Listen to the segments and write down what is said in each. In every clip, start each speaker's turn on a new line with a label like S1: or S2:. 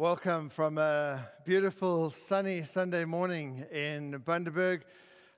S1: Welcome from a beautiful sunny Sunday morning in Bundaberg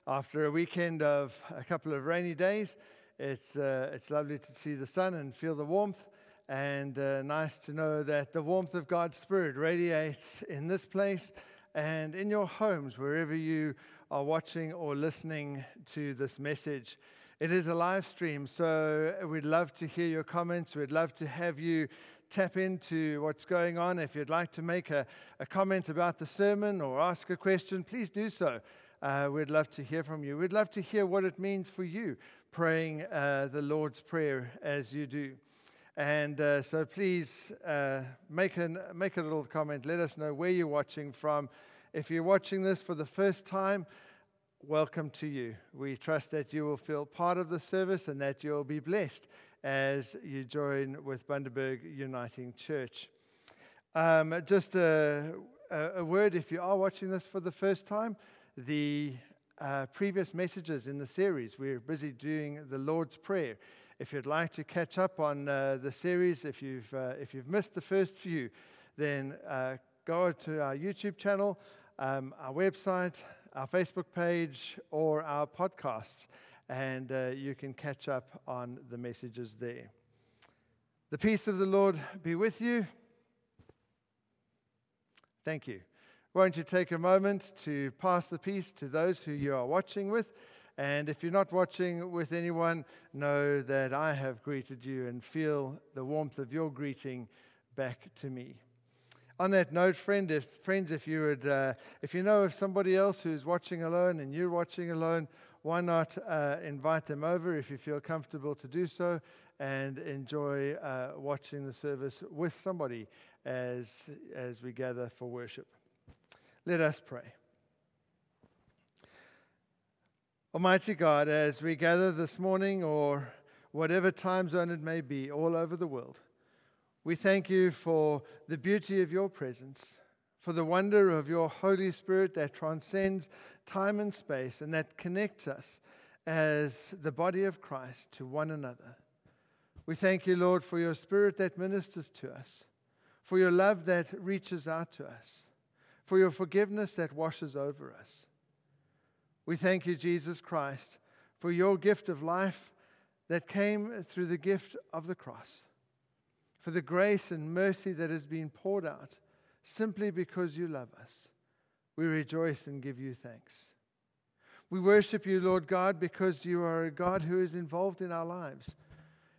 S1: after a weekend of a couple of rainy days. It's, uh, it's lovely to see the sun and feel the warmth, and uh, nice to know that the warmth of God's Spirit radiates in this place and in your homes, wherever you are watching or listening to this message. It is a live stream, so we'd love to hear your comments. We'd love to have you tap into what's going on. If you'd like to make a, a comment about the sermon or ask a question, please do so. Uh, we'd love to hear from you. We'd love to hear what it means for you praying uh, the Lord's Prayer as you do. And uh, so please uh, make, an, make a little comment. Let us know where you're watching from. If you're watching this for the first time, welcome to you. We trust that you will feel part of the service and that you'll be blessed as you join with Bundaberg Uniting Church. Um, just a, a, word if you are watching this for the first time, the uh, previous messages in the series, we're busy doing the Lord's Prayer. If you'd like to catch up on uh, the series, if you've, uh, if you've missed the first few, then uh, go to our YouTube channel, um, our website, our Facebook page, or our podcasts and uh, you can catch up on the messages there. The peace of the Lord be with you. Thank you. Won't you take a moment to pass the peace to those who you are watching with? And if you're not watching with anyone, know that I have greeted you and feel the warmth of your greeting back to me. On that note, friend, if, friends, if you would, uh, if you know of somebody else who's watching alone and you're watching alone, why not uh, invite them over if you feel comfortable to do so and enjoy uh, watching the service with somebody as, as we gather for worship? Let us pray. Almighty God, as we gather this morning or whatever time zone it may be all over the world, we thank you for the beauty of your presence for the wonder of your Holy Spirit that transcends time and space and that connects us as the body of Christ to one another. We thank you, Lord, for your Spirit that ministers to us, for your love that reaches out to us, for your forgiveness that washes over us. We thank you, Jesus Christ, for your gift of life that came through the gift of the cross, for the grace and mercy that has been poured out simply because you love us. We rejoice and give you thanks. We worship you, Lord God, because you are a God who is involved in our lives.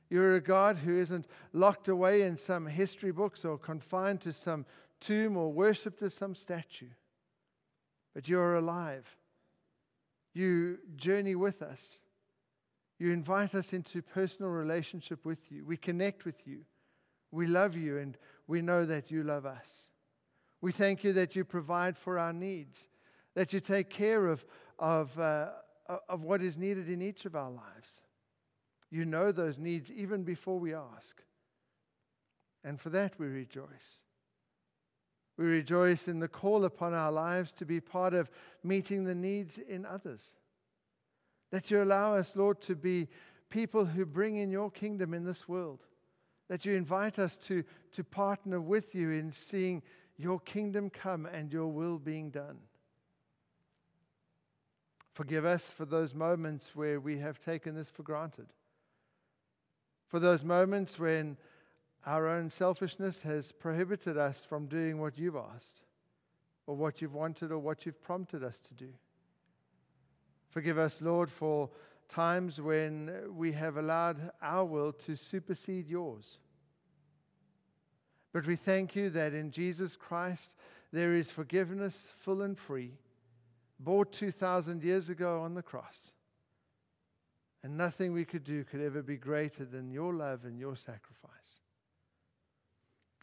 S1: You're a God who isn't locked away in some history books or confined to some tomb or worshiped as some statue. But you're alive. You journey with us. You invite us into personal relationship with you. We connect with you. We love you and we know that you love us. We thank you that you provide for our needs, that you take care of, of, uh, of what is needed in each of our lives. You know those needs even before we ask. And for that we rejoice. We rejoice in the call upon our lives to be part of meeting the needs in others. That you allow us, Lord, to be people who bring in your kingdom in this world. That you invite us to, to partner with you in seeing your kingdom come and your will being done. Forgive us for those moments where we have taken this for granted. For those moments when our own selfishness has prohibited us from doing what you've asked, or what you've wanted, or what you've prompted us to do. Forgive us, Lord, for times when we have allowed our will to supersede yours. But we thank you that in Jesus Christ there is forgiveness full and free, bought 2,000 years ago on the cross. And nothing we could do could ever be greater than your love and your sacrifice.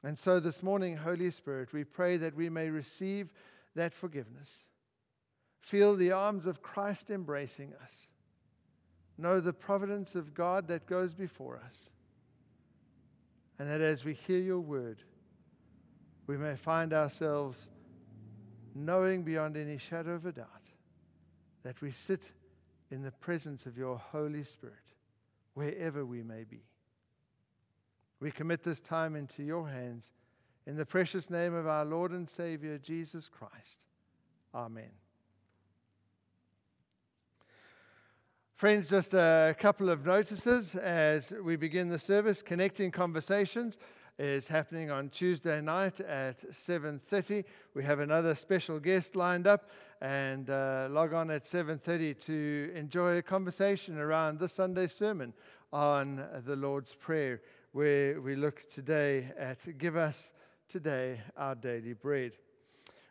S1: And so this morning, Holy Spirit, we pray that we may receive that forgiveness. Feel the arms of Christ embracing us. Know the providence of God that goes before us and that as we hear your word, we may find ourselves knowing beyond any shadow of a doubt that we sit in the presence of your Holy Spirit wherever we may be. We commit this time into your hands In the precious name of our Lord and Savior, Jesus Christ. Amen. Friends, just a couple of notices as we begin the service. Connecting Conversations is happening on Tuesday night at 7:30. We have another special guest lined up, and uh, log on at 7:30 to enjoy a conversation around this Sunday's sermon on the Lord's Prayer, where we look today at "Give us today our daily bread."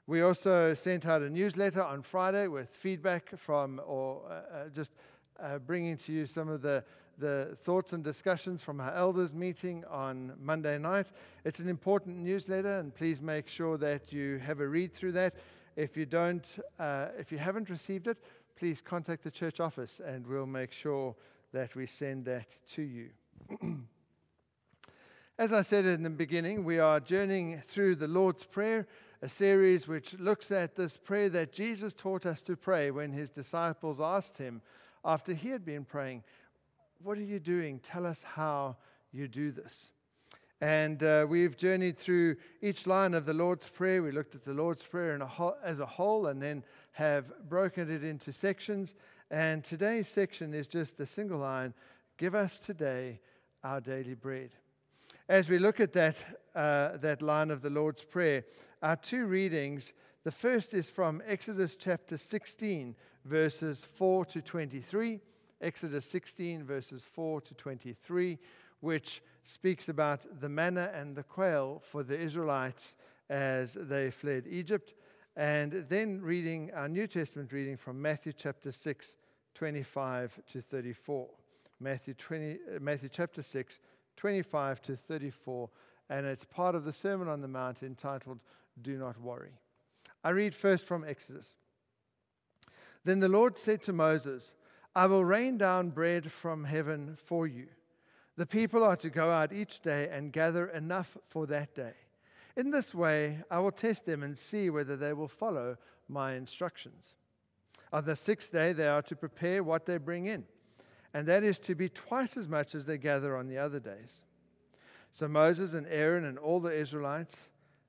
S1: We also sent out a newsletter on Friday with feedback from, or uh, uh just uh, bringing to you some of the the thoughts and discussions from our elders meeting on Monday night. It's an important newsletter, and please make sure that you have a read through that. If you don't, uh, if you haven't received it, please contact the church office, and we'll make sure that we send that to you. As I said in the beginning, we are journeying through the Lord's Prayer, a series which looks at this prayer that Jesus taught us to pray when his disciples asked him after he had been praying, what are you doing? Tell us how you do this. And uh, we've journeyed through each line of the Lord's Prayer. We looked at the Lord's Prayer a as a whole and then have broken it into sections. And today's section is just a single line Give us today our daily bread. As we look at that, uh, that line of the Lord's Prayer, our two readings the first is from Exodus chapter 16, verses 4 to 23. Exodus 16, verses 4 to 23, which speaks about the manna and the quail for the Israelites as they fled Egypt. And then reading our New Testament reading from Matthew chapter 6, 25 to 34. Matthew, 20, uh, Matthew chapter 6, 25 to 34. And it's part of the Sermon on the Mount entitled, Do Not Worry. I read first from Exodus. Then the Lord said to Moses, I will rain down bread from heaven for you. The people are to go out each day and gather enough for that day. In this way, I will test them and see whether they will follow my instructions. On the sixth day, they are to prepare what they bring in, and that is to be twice as much as they gather on the other days. So Moses and Aaron and all the Israelites,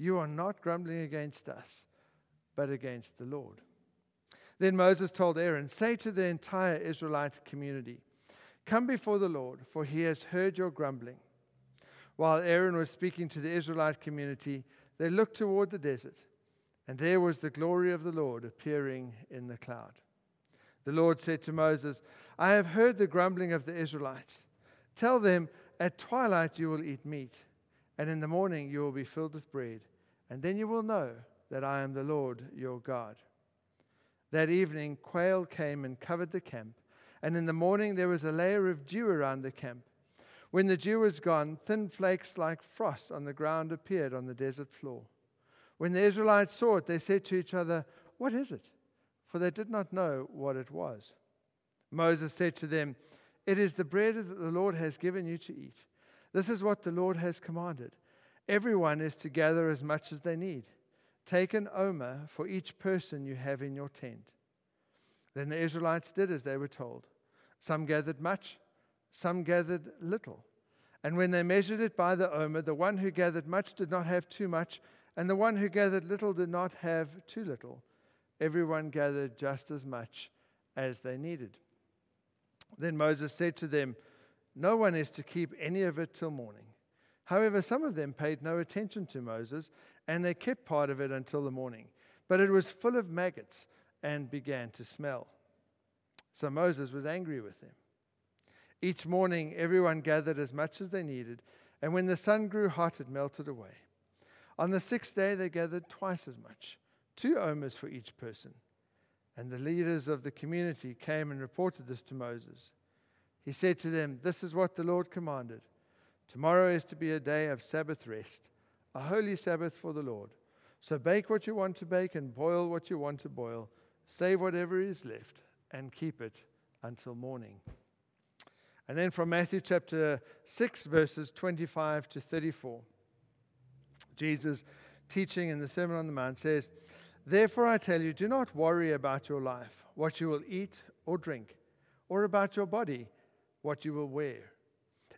S1: You are not grumbling against us, but against the Lord. Then Moses told Aaron, Say to the entire Israelite community, Come before the Lord, for he has heard your grumbling. While Aaron was speaking to the Israelite community, they looked toward the desert, and there was the glory of the Lord appearing in the cloud. The Lord said to Moses, I have heard the grumbling of the Israelites. Tell them, At twilight you will eat meat, and in the morning you will be filled with bread, and then you will know that I am the Lord your God. That evening, quail came and covered the camp, and in the morning there was a layer of dew around the camp. When the dew was gone, thin flakes like frost on the ground appeared on the desert floor. When the Israelites saw it, they said to each other, What is it? For they did not know what it was. Moses said to them, It is the bread that the Lord has given you to eat. This is what the Lord has commanded. Everyone is to gather as much as they need. Take an omer for each person you have in your tent. Then the Israelites did as they were told. Some gathered much, some gathered little. And when they measured it by the omer, the one who gathered much did not have too much, and the one who gathered little did not have too little. Everyone gathered just as much as they needed. Then Moses said to them, No one is to keep any of it till morning. However, some of them paid no attention to Moses, and they kept part of it until the morning. But it was full of maggots and began to smell. So Moses was angry with them. Each morning, everyone gathered as much as they needed, and when the sun grew hot, it melted away. On the sixth day, they gathered twice as much, two omers for each person. And the leaders of the community came and reported this to Moses. He said to them, This is what the Lord commanded Tomorrow is to be a day of Sabbath rest, a holy Sabbath for the Lord. So bake what you want to bake and boil what you want to boil. Save whatever is left and keep it until morning. And then from Matthew chapter 6, verses 25 to 34, Jesus teaching in the Sermon on the Mount says, Therefore I tell you, do not worry about your life, what you will eat or drink, or about your body, what you will wear.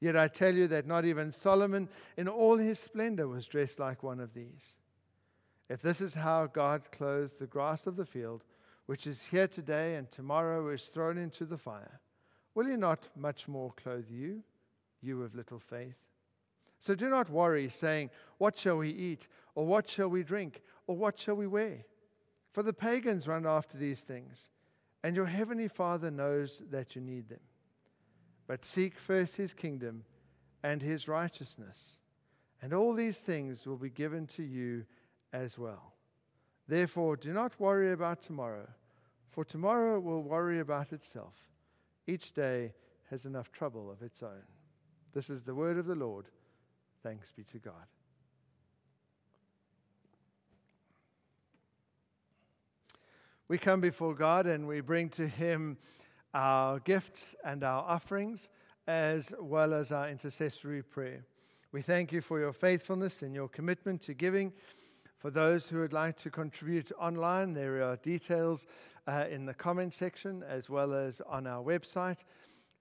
S1: Yet I tell you that not even Solomon in all his splendor was dressed like one of these. If this is how God clothes the grass of the field, which is here today and tomorrow is thrown into the fire, will he not much more clothe you, you of little faith? So do not worry, saying, What shall we eat? Or what shall we drink? Or what shall we wear? For the pagans run after these things, and your heavenly Father knows that you need them. But seek first his kingdom and his righteousness, and all these things will be given to you as well. Therefore, do not worry about tomorrow, for tomorrow will worry about itself. Each day has enough trouble of its own. This is the word of the Lord. Thanks be to God. We come before God and we bring to Him our gifts and our offerings, as well as our intercessory prayer. We thank you for your faithfulness and your commitment to giving. For those who would like to contribute online, there are details uh, in the comment section as well as on our website.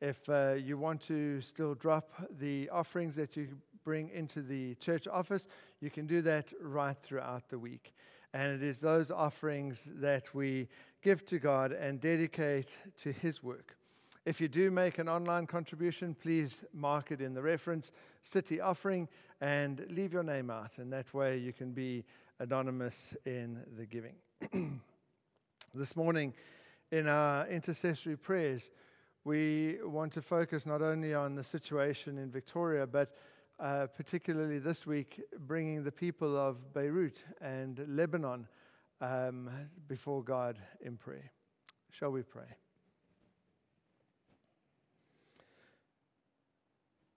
S1: If uh, you want to still drop the offerings that you bring into the church office, you can do that right throughout the week. And it is those offerings that we give to God and dedicate to His work. If you do make an online contribution, please mark it in the reference city offering and leave your name out. And that way you can be anonymous in the giving. this morning, in our intercessory prayers, we want to focus not only on the situation in Victoria, but uh, particularly this week, bringing the people of Beirut and Lebanon um, before God in prayer. Shall we pray?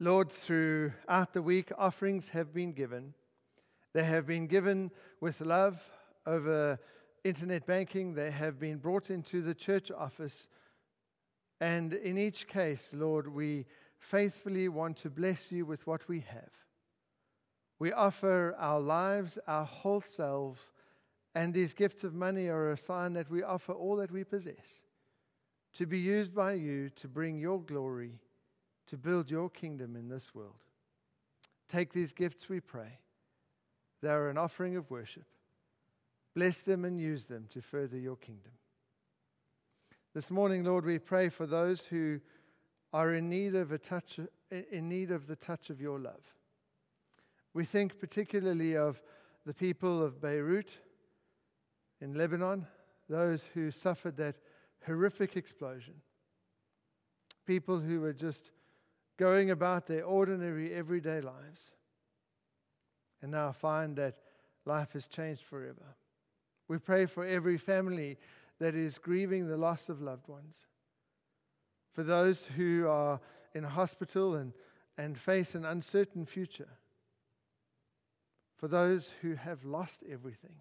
S1: Lord, throughout the week, offerings have been given. They have been given with love over internet banking. They have been brought into the church office. And in each case, Lord, we faithfully want to bless you with what we have. We offer our lives, our whole selves, and these gifts of money are a sign that we offer all that we possess to be used by you to bring your glory, to build your kingdom in this world. Take these gifts, we pray. They are an offering of worship. Bless them and use them to further your kingdom. This morning, Lord, we pray for those who are in need of a touch in need of the touch of your love. We think particularly of the people of Beirut in Lebanon, those who suffered that horrific explosion. People who were just going about their ordinary, everyday lives and now find that life has changed forever. We pray for every family that is grieving the loss of loved ones, for those who are in hospital and, and face an uncertain future, for those who have lost everything.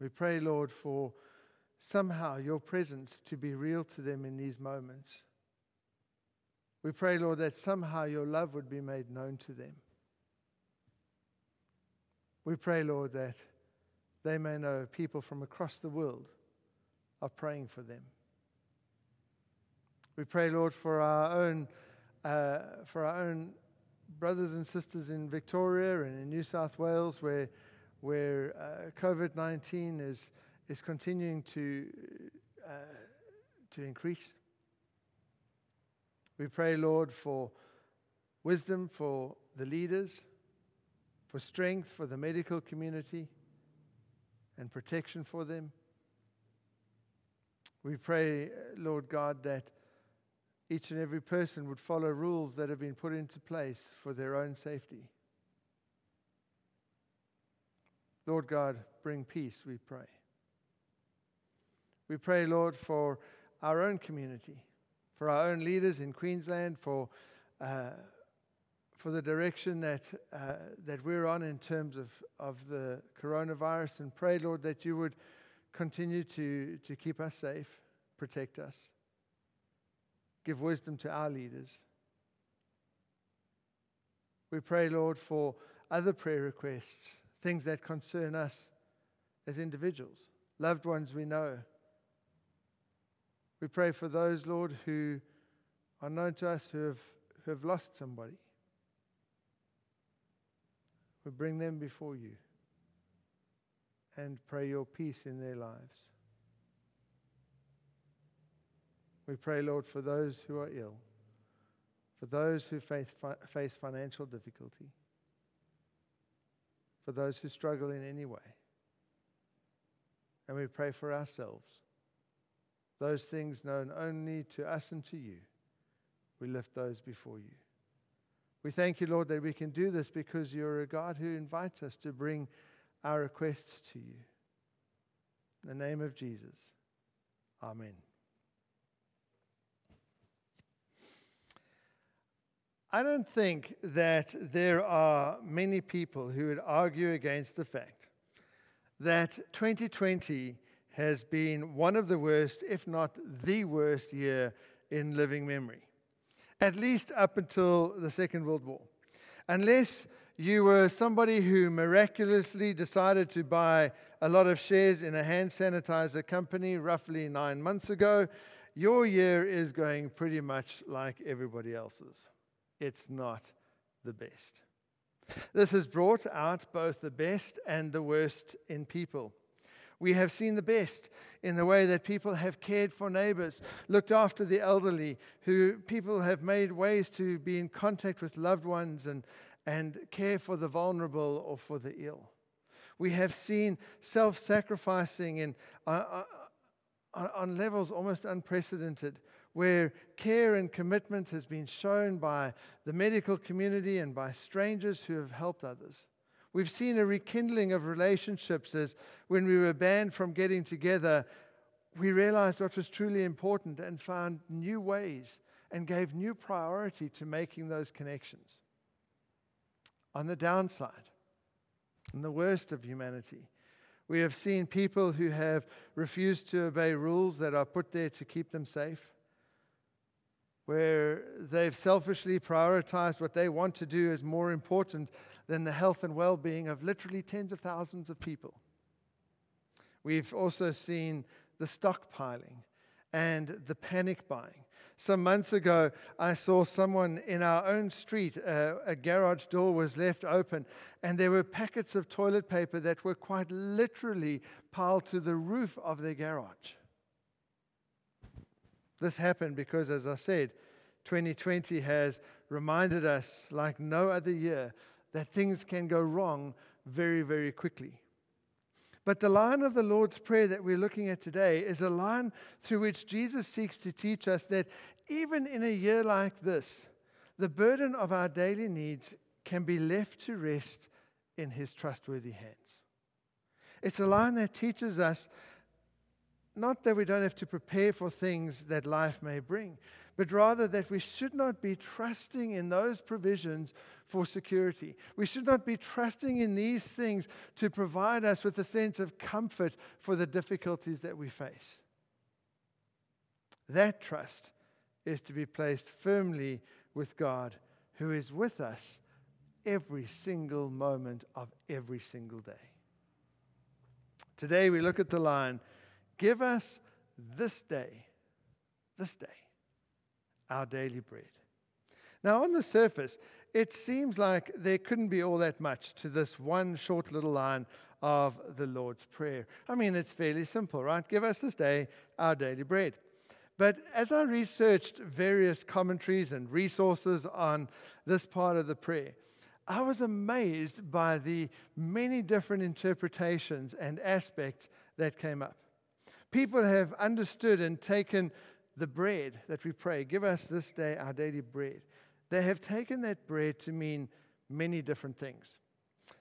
S1: We pray, Lord, for somehow your presence to be real to them in these moments. We pray, Lord, that somehow your love would be made known to them. We pray, Lord, that they may know people from across the world are praying for them. We pray, Lord, for our own, uh, for our own brothers and sisters in Victoria and in New South Wales, where where uh, COVID 19 is, is continuing to, uh, to increase. We pray, Lord, for wisdom for the leaders, for strength for the medical community, and protection for them. We pray, Lord God, that each and every person would follow rules that have been put into place for their own safety. Lord God, bring peace, we pray. We pray, Lord, for our own community, for our own leaders in Queensland, for, uh, for the direction that, uh, that we're on in terms of, of the coronavirus, and pray, Lord, that you would continue to, to keep us safe, protect us, give wisdom to our leaders. We pray, Lord, for other prayer requests, things that concern us as individuals, loved ones we know. We pray for those, Lord, who are known to us who have, who have lost somebody. We bring them before you and pray your peace in their lives. We pray, Lord, for those who are ill, for those who face, financial difficulty, for those who struggle in any way. And we pray for ourselves, those things known only to us and to you. We lift those before you. We thank you, Lord, that we can do this because you're a God who invites us to bring our requests to you. In the name of Jesus, Amen. I don't think that there are many people who would argue against the fact that 2020 has been one of the worst, if not the worst, year in living memory, at least up until the Second World War. Unless you were somebody who miraculously decided to buy a lot of shares in a hand sanitizer company roughly nine months ago, your year is going pretty much like everybody else's it's not the best. This has brought out both the best and the worst in people. We have seen the best in the way that people have cared for neighbors, looked after the elderly, who people have made ways to be in contact with loved ones and, and care for the vulnerable or for the ill. We have seen self sacrificing in, uh, uh, on levels almost unprecedented where care and commitment has been shown by the medical community and by strangers who have helped others. We've seen a rekindling of relationships as when we were banned from getting together, we realized what was truly important and found new ways and gave new priority to making those connections. On the downside, in the worst of humanity, we have seen people who have refused to obey rules that are put there to keep them safe where they've selfishly prioritized what they want to do as more important than the health and well being of literally tens of thousands of people. We've also seen the stockpiling and the panic buying. Some months ago, I saw someone in our own street, uh, a garage door was left open, and there were packets of toilet paper that were quite literally piled to the roof of their garage. This happened because, as I said, 2020 has reminded us, like no other year, that things can go wrong very, very quickly. But the line of the Lord's Prayer that we're looking at today is a line through which Jesus seeks to teach us that even in a year like this, the burden of our daily needs can be left to rest in His trustworthy hands. It's a line that teaches us not that we don't have to prepare for things that life may bring, but rather that we should not be trusting in those provisions for security. We should not be trusting in these things to provide us with a sense of comfort for the difficulties that we face. That trust is to be placed firmly with God, who is with us every single moment of every single day. Today we look at the line Give us this day, this day, our daily bread. Now, on the surface, it seems like there couldn't be all that much to this one short little line of the Lord's Prayer. I mean, it's fairly simple, right? Give us this day our daily bread. But as I researched various commentaries and resources on this part of the prayer, I was amazed by the many different interpretations and aspects that came up. People have understood and taken the bread that we pray, give us this day our daily bread. They have taken that bread to mean many different things.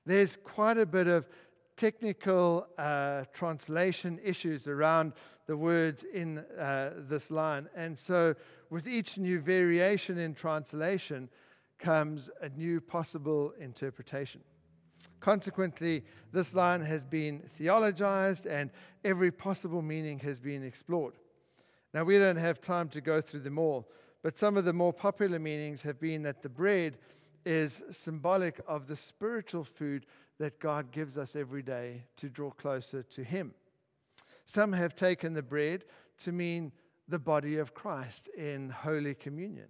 S1: There's quite a bit of technical uh, translation issues around the words in uh, this line. And so, with each new variation in translation comes a new possible interpretation. Consequently, this line has been theologized and every possible meaning has been explored. Now, we don't have time to go through them all, but some of the more popular meanings have been that the bread is symbolic of the spiritual food that God gives us every day to draw closer to Him. Some have taken the bread to mean the body of Christ in Holy Communion.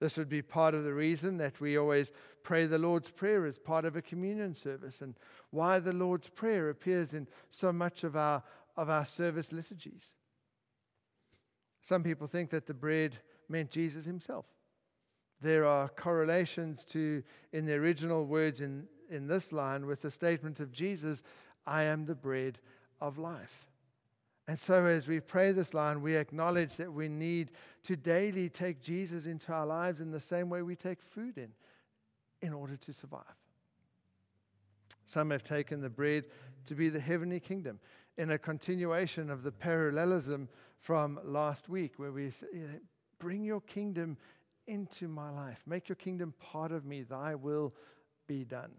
S1: This would be part of the reason that we always pray the Lord's Prayer as part of a communion service and why the Lord's Prayer appears in so much of our, of our service liturgies. Some people think that the bread meant Jesus himself. There are correlations to, in the original words in, in this line, with the statement of Jesus, I am the bread of life. And so, as we pray this line, we acknowledge that we need to daily take Jesus into our lives in the same way we take food in, in order to survive. Some have taken the bread to be the heavenly kingdom in a continuation of the parallelism from last week, where we say, Bring your kingdom into my life, make your kingdom part of me, thy will be done.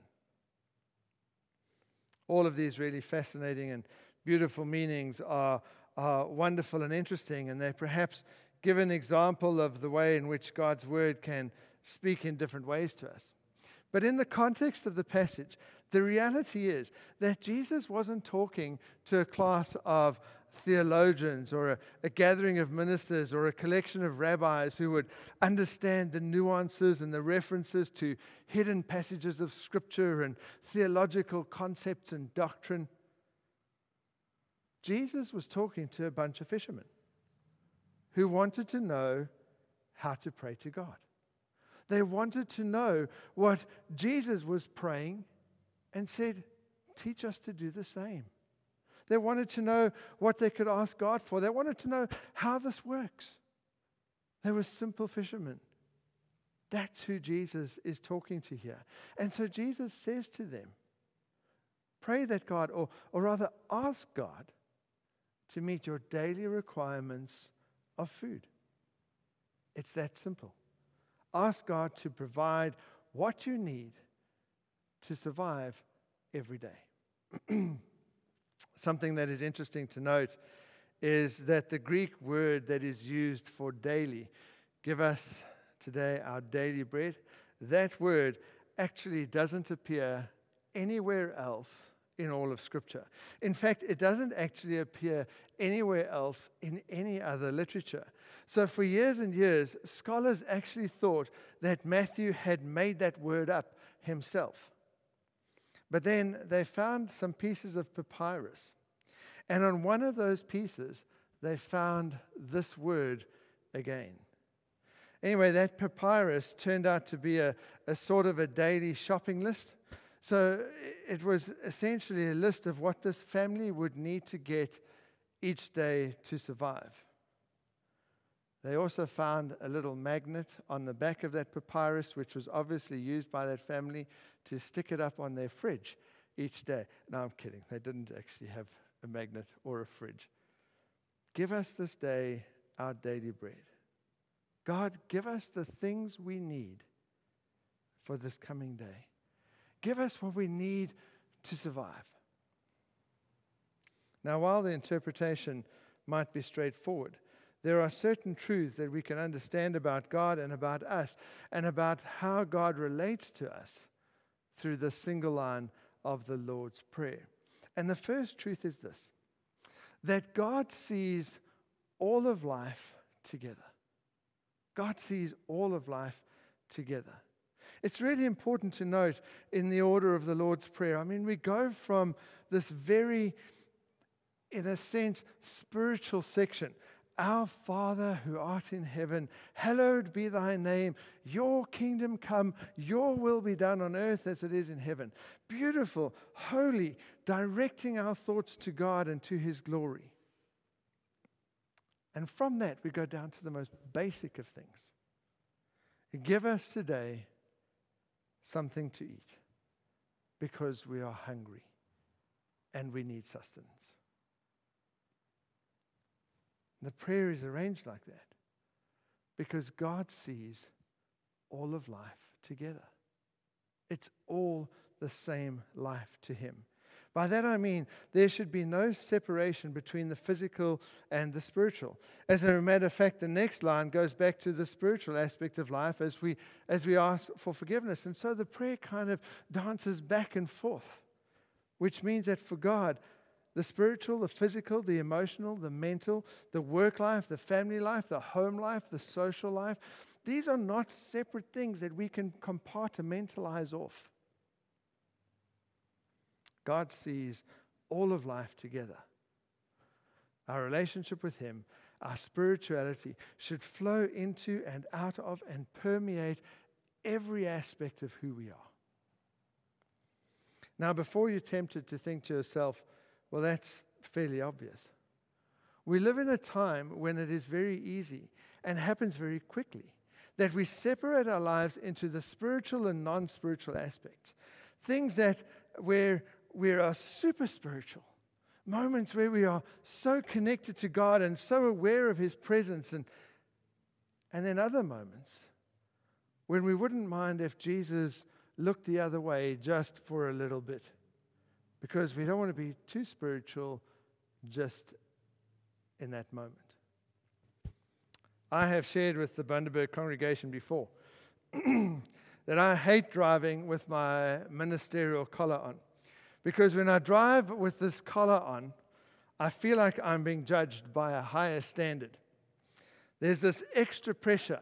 S1: All of these really fascinating and beautiful meanings are, are wonderful and interesting, and they perhaps give an example of the way in which God's word can speak in different ways to us. But in the context of the passage, the reality is that Jesus wasn't talking to a class of theologians or a, a, gathering of ministers or a collection of rabbis who would understand the nuances and the references to hidden passages of scripture and theological concepts and doctrine. Jesus was talking to a bunch of fishermen who wanted to know how to pray to God. They wanted to know what Jesus was praying and said, Teach us to do the same. They wanted to know what they could ask God for. They wanted to know how this works. They were simple fishermen. That's who Jesus is talking to here. And so Jesus says to them, Pray that God, or, or rather ask God, to meet your daily requirements of food. It's that simple. Ask God to provide what you need to survive every day. Something that is interesting to note is that the Greek word that is used for daily, give us today our daily bread, that word actually doesn't appear anywhere else in all of Scripture. In fact, it doesn't actually appear anywhere else in any other literature. So, for years and years, scholars actually thought that Matthew had made that word up himself. But then they found some pieces of papyrus. And on one of those pieces, they found this word again. Anyway, that papyrus turned out to be a, a sort of a daily shopping list so it was essentially a list of what this family would need to get each day to survive. They also found a little magnet on the back of that papyrus, which was obviously used by that family to stick it up on their fridge each day. No, I'm kidding. They didn't actually have a magnet or a fridge. Give us this day our daily bread. God, give us the things we need for this coming day. Give us what we need to survive. Now, while the interpretation might be straightforward, there are certain truths that we can understand about God and about us and about how God relates to us through the single line of the Lord's Prayer. And the first truth is this that God sees all of life together. God sees all of life together. It's really important to note in the order of the Lord's Prayer. I mean, we go from this very, in a sense, spiritual section. Our Father who art in heaven, hallowed be thy name. Your kingdom come, your will be done on earth as it is in heaven. Beautiful, holy, directing our thoughts to God and to his glory. And from that, we go down to the most basic of things. Give us today something to eat because we are hungry and we need sustenance. The prayer is arranged like that because God sees all of life together. It's all the same life to Him. By that I mean there should be no separation between the physical and the spiritual. As a matter of fact, the next line goes back to the spiritual aspect of life as we, as we ask for forgiveness. And so the prayer kind of dances back and forth, which means that for God, the spiritual, the physical, the emotional, the mental, the work life, the family life, the home life, the social life, these are not separate things that we can compartmentalize off. God sees all of life together. Our relationship with Him, our spirituality should flow into and out of and permeate every aspect of who we are. Now, before you're tempted to think to yourself, well, that's fairly obvious. We live in a time when it is very easy and happens very quickly that we separate our lives into the spiritual and non spiritual aspects. Things that where we are super spiritual, moments where we are so connected to God and so aware of His presence, and, and then other moments when we wouldn't mind if Jesus looked the other way just for a little bit because we don't want to be too spiritual just in that moment. I have shared with the Bundaberg congregation before that I hate driving with my ministerial collar on. Because when I drive with this collar on, I feel like I'm being judged by a higher standard. There's this extra pressure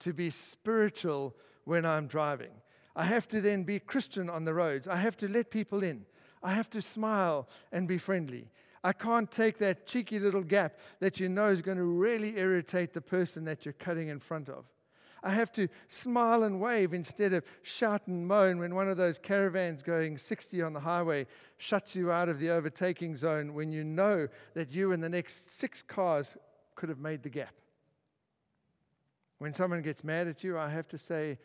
S1: to be spiritual when I'm driving. I have to then be Christian on the roads. I have to let people in. I have to smile and be friendly. I can't take that cheeky little gap that you know is going to really irritate the person that you're cutting in front of. I have to smile and wave instead of shout and moan when one of those caravans going 60 on the highway shuts you out of the overtaking zone when you know that you and the next six cars could have made the gap. When someone gets mad at you, I have to say,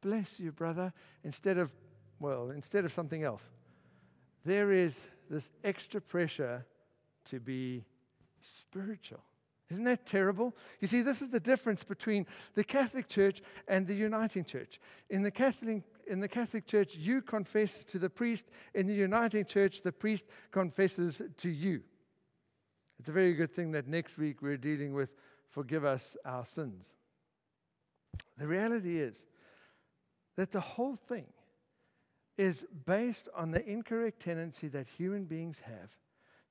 S1: Bless you, brother, instead of, well, instead of something else. There is this extra pressure to be spiritual. Isn't that terrible? You see, this is the difference between the Catholic Church and the Uniting Church. In the Catholic, in the Catholic Church, you confess to the priest. In the Uniting Church, the priest confesses to you. It's a very good thing that next week we're dealing with forgive us our sins. The reality is that the whole thing is based on the incorrect tendency that human beings have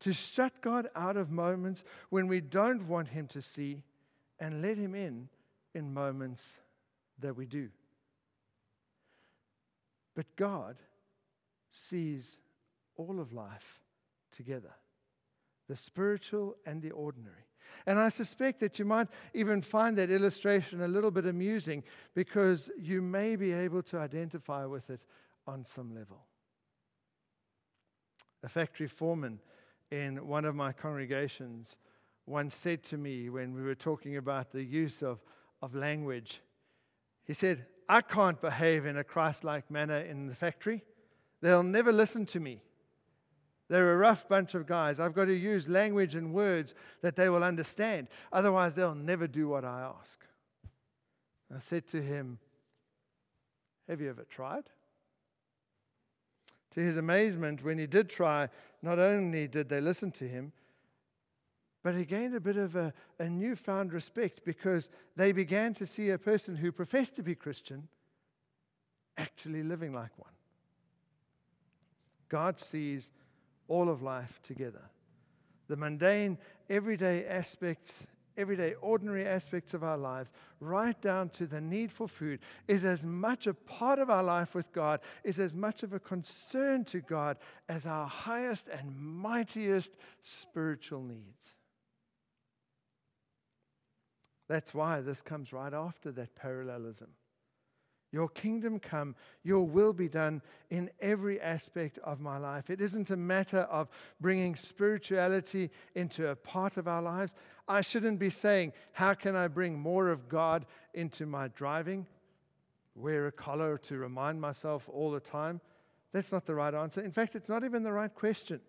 S1: to shut God out of moments when we don't want Him to see and let Him in in moments that we do. But God sees all of life together the spiritual and the ordinary. And I suspect that you might even find that illustration a little bit amusing because you may be able to identify with it on some level. A factory foreman in one of my congregations once said to me when we were talking about the use of, of language, he said, I can't behave in a Christ like manner in the factory. They'll never listen to me. They're a rough bunch of guys. I've got to use language and words that they will understand. Otherwise, they'll never do what I ask. I said to him, Have you ever tried? To his amazement, when he did try, not only did they listen to him, but he gained a bit of a, a newfound respect because they began to see a person who professed to be Christian actually living like one. God sees all of life together. The mundane, everyday aspects everyday, ordinary aspects of our lives, right down to the need for food, is as much a part of our life with God, is as much of a concern to God as our highest and mightiest spiritual needs. That's why this comes right after that parallelism. Your kingdom come, your will be done in every aspect of my life. It isn't a matter of bringing spirituality into a part of our lives. I shouldn't be saying, How can I bring more of God into my driving? Wear a collar to remind myself all the time. That's not the right answer. In fact, it's not even the right question.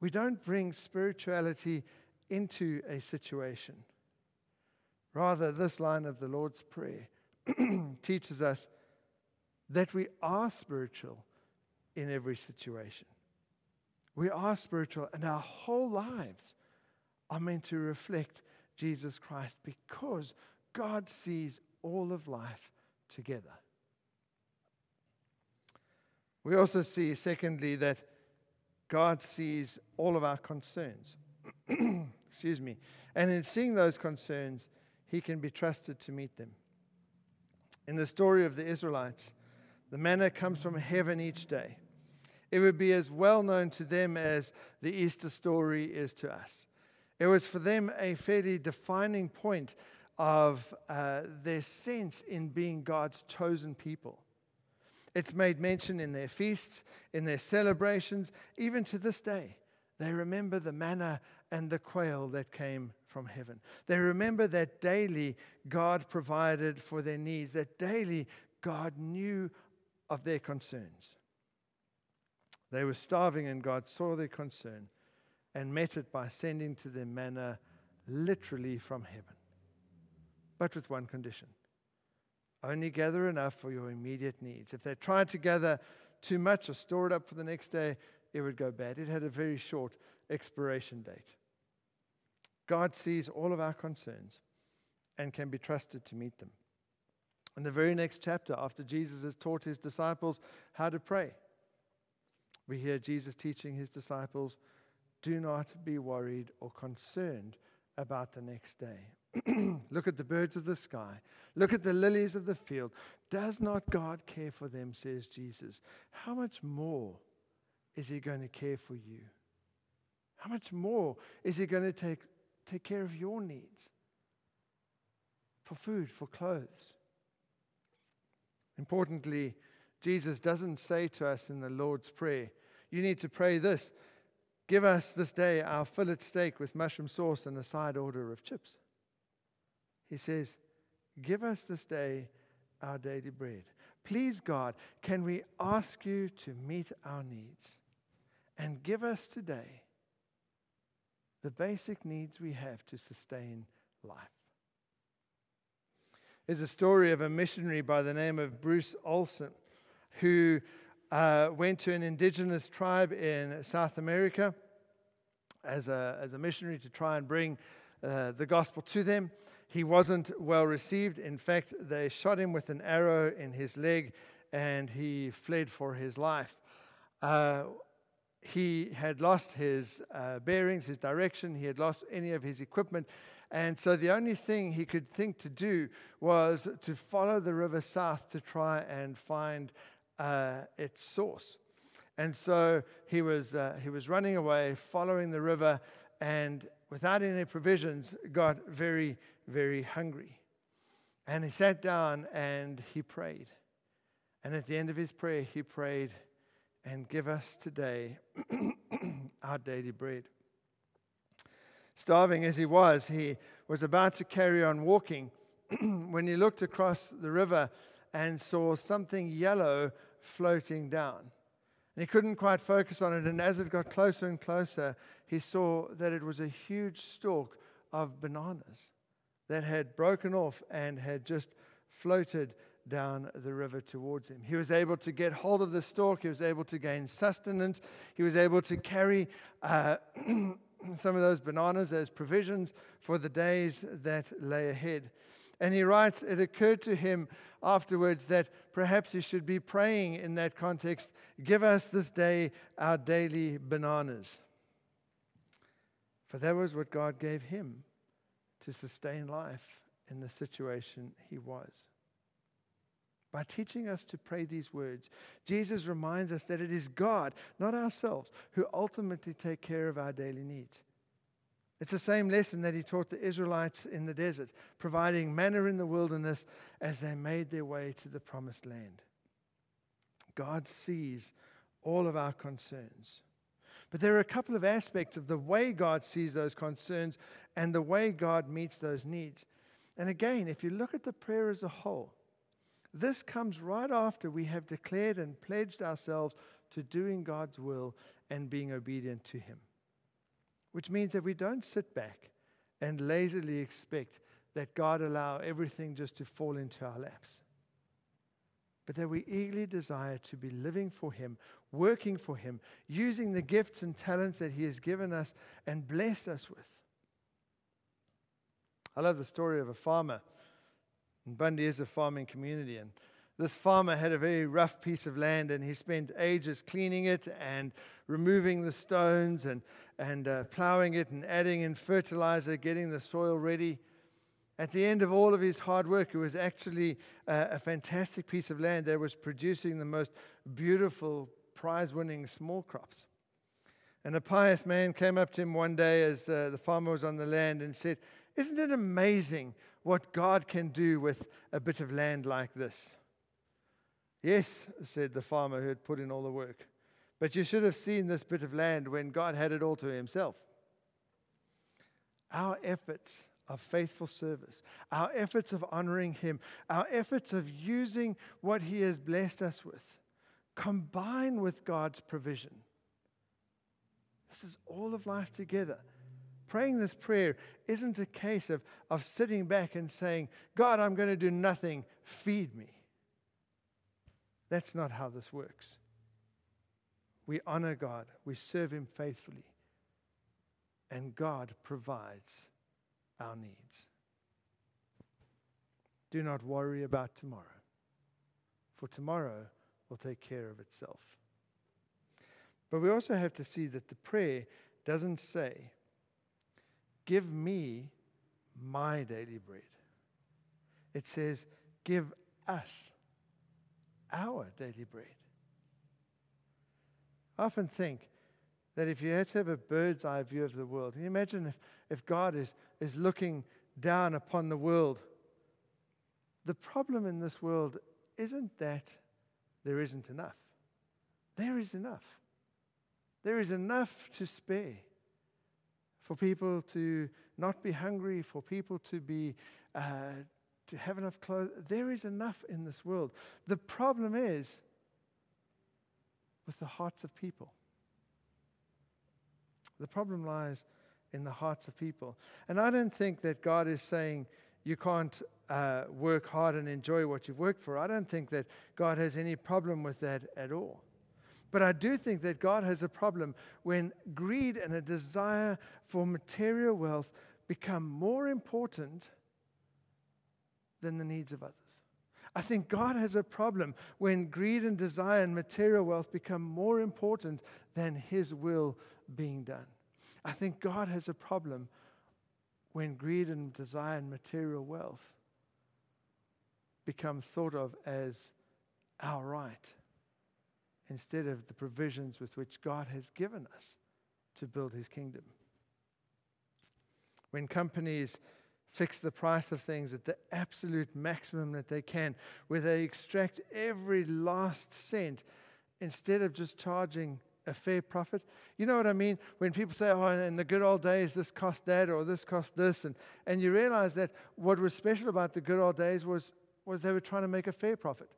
S1: We don't bring spirituality into a situation. Rather, this line of the Lord's Prayer teaches us that we are spiritual in every situation. We are spiritual, and our whole lives are meant to reflect Jesus Christ because God sees all of life together. We also see, secondly, that God sees all of our concerns. Excuse me. And in seeing those concerns, he can be trusted to meet them. In the story of the Israelites, the manna comes from heaven each day. It would be as well known to them as the Easter story is to us. It was for them a fairly defining point of uh, their sense in being God's chosen people. It's made mention in their feasts, in their celebrations, even to this day. They remember the manna and the quail that came from heaven. They remember that daily God provided for their needs, that daily God knew of their concerns. They were starving, and God saw their concern and met it by sending to them manna literally from heaven. But with one condition only gather enough for your immediate needs. If they tried to gather too much or store it up for the next day, it would go bad. It had a very short expiration date. God sees all of our concerns and can be trusted to meet them. In the very next chapter, after Jesus has taught his disciples how to pray, we hear Jesus teaching his disciples do not be worried or concerned about the next day. Look at the birds of the sky. Look at the lilies of the field. Does not God care for them, says Jesus? How much more is He going to care for you? How much more is He going to take, take care of your needs? For food, for clothes. Importantly, Jesus doesn't say to us in the Lord's Prayer, you need to pray this Give us this day our fillet steak with mushroom sauce and a side order of chips. He says, Give us this day our daily bread. Please, God, can we ask you to meet our needs and give us today the basic needs we have to sustain life? There's a story of a missionary by the name of Bruce Olson who uh, went to an indigenous tribe in South America as a, as a missionary to try and bring uh, the gospel to them. He wasn't well received. In fact, they shot him with an arrow in his leg and he fled for his life. Uh, he had lost his uh, bearings, his direction, he had lost any of his equipment. And so the only thing he could think to do was to follow the river south to try and find uh, its source. And so he was, uh, he was running away, following the river, and without any provisions, got very, very hungry. And he sat down and he prayed. And at the end of his prayer, he prayed, and give us today our daily bread. Starving as he was, he was about to carry on walking when he looked across the river and saw something yellow floating down. And he couldn't quite focus on it. And as it got closer and closer, he saw that it was a huge stalk of bananas that had broken off and had just floated down the river towards him. He was able to get hold of the stalk. He was able to gain sustenance. He was able to carry uh, some of those bananas as provisions for the days that lay ahead. And he writes, It occurred to him afterwards that perhaps he should be praying in that context Give us this day our daily bananas. For that was what God gave him to sustain life in the situation he was. By teaching us to pray these words, Jesus reminds us that it is God, not ourselves, who ultimately take care of our daily needs. It's the same lesson that he taught the Israelites in the desert, providing manna in the wilderness as they made their way to the promised land. God sees all of our concerns. But there are a couple of aspects of the way God sees those concerns and the way God meets those needs. And again, if you look at the prayer as a whole, this comes right after we have declared and pledged ourselves to doing God's will and being obedient to Him. Which means that we don't sit back and lazily expect that God allow everything just to fall into our laps. But that we eagerly desire to be living for Him, working for Him, using the gifts and talents that He has given us and blessed us with. I love the story of a farmer. And Bundy is a farming community, and this farmer had a very rough piece of land and he spent ages cleaning it and removing the stones and, and uh, plowing it and adding in fertilizer, getting the soil ready. At the end of all of his hard work, it was actually uh, a fantastic piece of land that was producing the most beautiful, prize winning small crops. And a pious man came up to him one day as uh, the farmer was on the land and said, Isn't it amazing what God can do with a bit of land like this? Yes, said the farmer who had put in all the work. But you should have seen this bit of land when God had it all to himself. Our efforts of faithful service, our efforts of honoring Him, our efforts of using what He has blessed us with, combine with God's provision. This is all of life together. Praying this prayer isn't a case of, of sitting back and saying, God, I'm going to do nothing, feed me. That's not how this works. We honor God, we serve Him faithfully, and God provides our needs. Do not worry about tomorrow, for tomorrow will take care of itself. But we also have to see that the prayer doesn't say, Give me my daily bread. It says, Give us our daily bread. I often think that if you had to have a bird's eye view of the world, can you imagine if, if God is, is looking down upon the world? The problem in this world isn't that there isn't enough. There is enough. There is enough to spare for people to not be hungry, for people to be uh, to have enough clothes. There is enough in this world. The problem is with the hearts of people. The problem lies in the hearts of people. And I don't think that God is saying you can't uh, work hard and enjoy what you've worked for. I don't think that God has any problem with that at all. But I do think that God has a problem when greed and a desire for material wealth become more important than the needs of others. I think God has a problem when greed and desire and material wealth become more important than His will being done. I think God has a problem when greed and desire and material wealth become thought of as our right instead of the provisions with which God has given us to build His kingdom. When companies fix the price of things at the absolute maximum that they can, where they extract every last cent instead of just charging a fair profit. You know what I mean? When people say, oh, in the good old days, this cost that or this cost this, and, and you realize that what was special about the good old days was, was they were trying to make a fair profit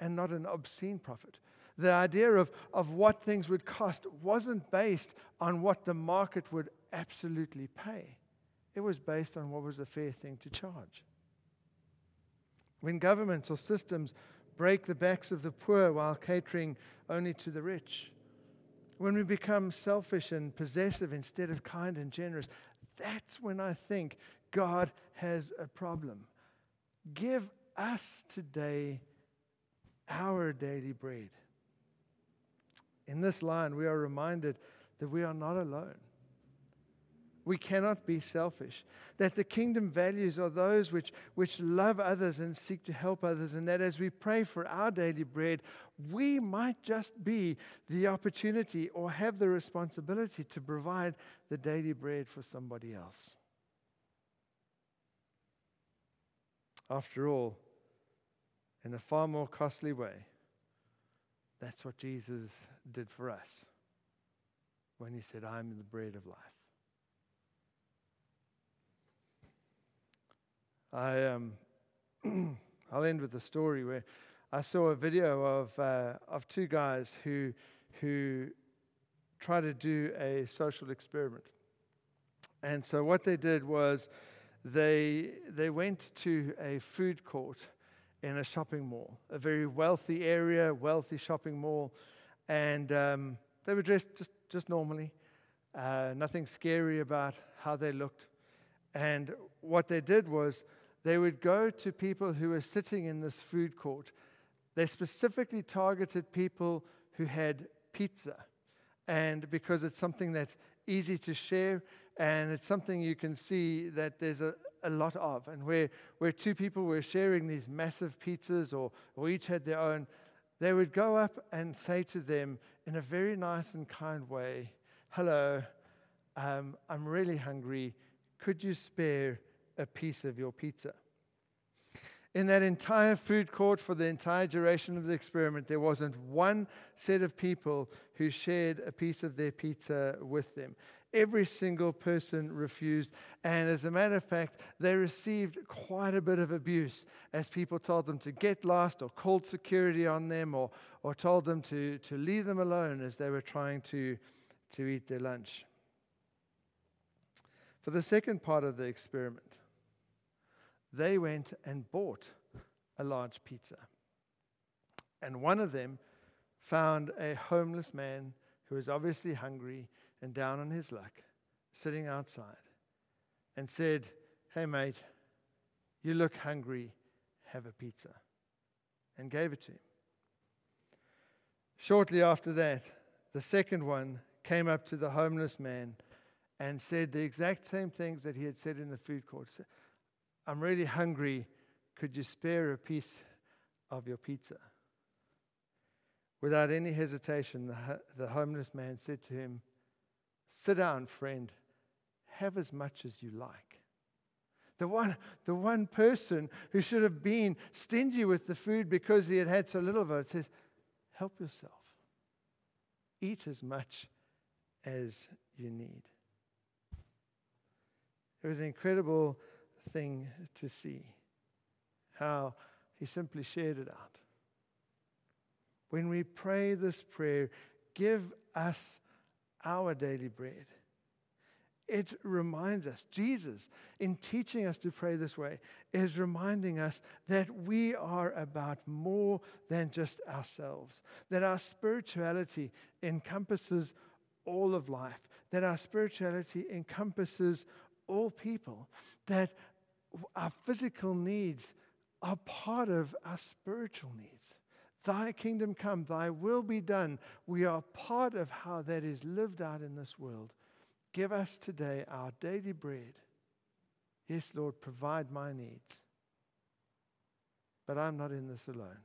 S1: and not an obscene profit. The idea of, of what things would cost wasn't based on what the market would absolutely pay. It was based on what was a fair thing to charge. When governments or systems break the backs of the poor while catering only to the rich, when we become selfish and possessive instead of kind and generous, that's when I think God has a problem. Give us today our daily bread. In this line, we are reminded that we are not alone. We cannot be selfish. That the kingdom values are those which, which love others and seek to help others. And that as we pray for our daily bread, we might just be the opportunity or have the responsibility to provide the daily bread for somebody else. After all, in a far more costly way, that's what Jesus did for us. when he said, I'm the bread of life. I, um, I'll end with a story where I saw a video of, uh, of two guys who, who tried to do a social experiment. And so what they did was they, they went to a food court in a shopping mall, a very wealthy area, wealthy shopping mall. And um, they were dressed just, just normally, uh, nothing scary about how they looked. And what they did was they would go to people who were sitting in this food court. They specifically targeted people who had pizza. And because it's something that's easy to share and it's something you can see that there's a, a lot of. And where, where two people were sharing these massive pizzas or, or each had their own, they would go up and say to them in a very nice and kind way, Hello, um, I'm really hungry. Could you spare a piece of your pizza? In that entire food court for the entire duration of the experiment, there wasn't one set of people who shared a piece of their pizza with them. Every single person refused. And as a matter of fact, they received quite a bit of abuse as people told them to get lost or called security on them or, or told them to, to leave them alone as they were trying to, to eat their lunch. For the second part of the experiment, they went and bought a large pizza. And one of them found a homeless man who was obviously hungry and down on his luck, sitting outside, and said, Hey, mate, you look hungry, have a pizza, and gave it to him. Shortly after that, the second one came up to the homeless man and said the exact same things that he had said in the food court. I'm really hungry. Could you spare a piece of your pizza? Without any hesitation, the, the homeless man said to him, Sit down, friend. Have as much as you like. The one, the one person who should have been stingy with the food because he had had so little of it says, Help yourself. Eat as much as you need. It was incredible thing to see how he simply shared it out. When we pray this prayer, give us our daily bread. It reminds us, Jesus, in teaching us to pray this way, is reminding us that we are about more than just ourselves, that our spirituality encompasses all of life, that our spirituality encompasses all people, that our physical needs are part of our spiritual needs. Thy kingdom come, thy will be done. We are part of how that is lived out in this world. Give us today our daily bread. Yes, Lord, provide my needs. But I'm not in this alone.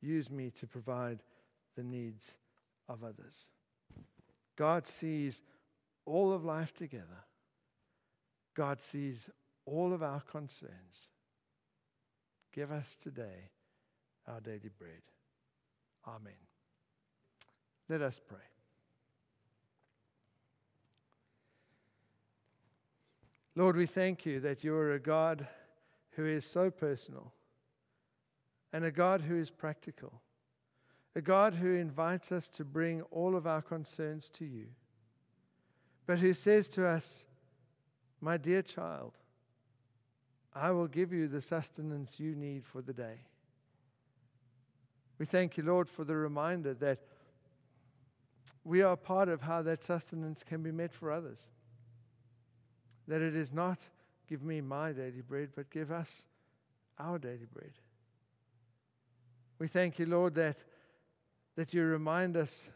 S1: Use me to provide the needs of others. God sees all of life together. God sees all of our concerns. Give us today our daily bread. Amen. Let us pray. Lord, we thank you that you are a God who is so personal and a God who is practical, a God who invites us to bring all of our concerns to you, but who says to us, My dear child, I will give you the sustenance you need for the day. We thank you, Lord, for the reminder that we are part of how that sustenance can be met for others. That it is not give me my daily bread, but give us our daily bread. We thank you, Lord, that, that you remind us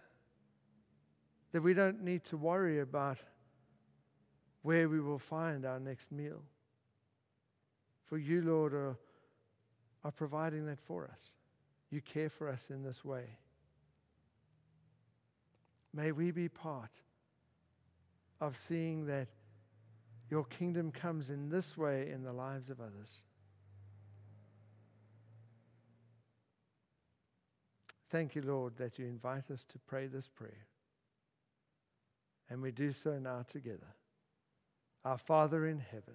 S1: that we don't need to worry about where we will find our next meal. For you, Lord, are, are providing that for us. You care for us in this way. May we be part of seeing that your kingdom comes in this way in the lives of others. Thank you, Lord, that you invite us to pray this prayer. And we do so now together. Our Father in heaven,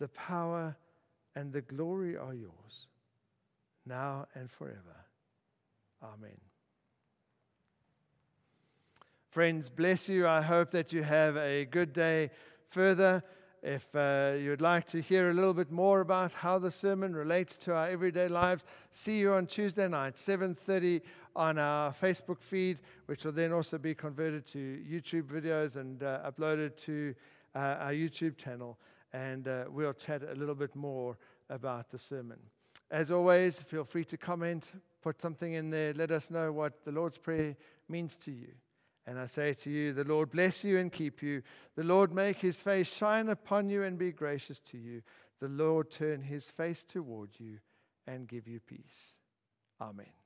S1: the power, and the glory are yours, now and forever. Amen. Friends, bless you. I hope that you have a good day further. If uh, you'd like to hear a little bit more about how the sermon relates to our everyday lives, see you on Tuesday night, 7:30 on our Facebook feed, which will then also be converted to YouTube videos and uh, uploaded to uh, our YouTube channel. And uh, we'll chat a little bit more about the sermon. As always, feel free to comment, put something in there, let us know what the Lord's Prayer means to you. And I say to you, the Lord bless you and keep you. The Lord make his face shine upon you and be gracious to you. The Lord turn his face toward you and give you peace. Amen.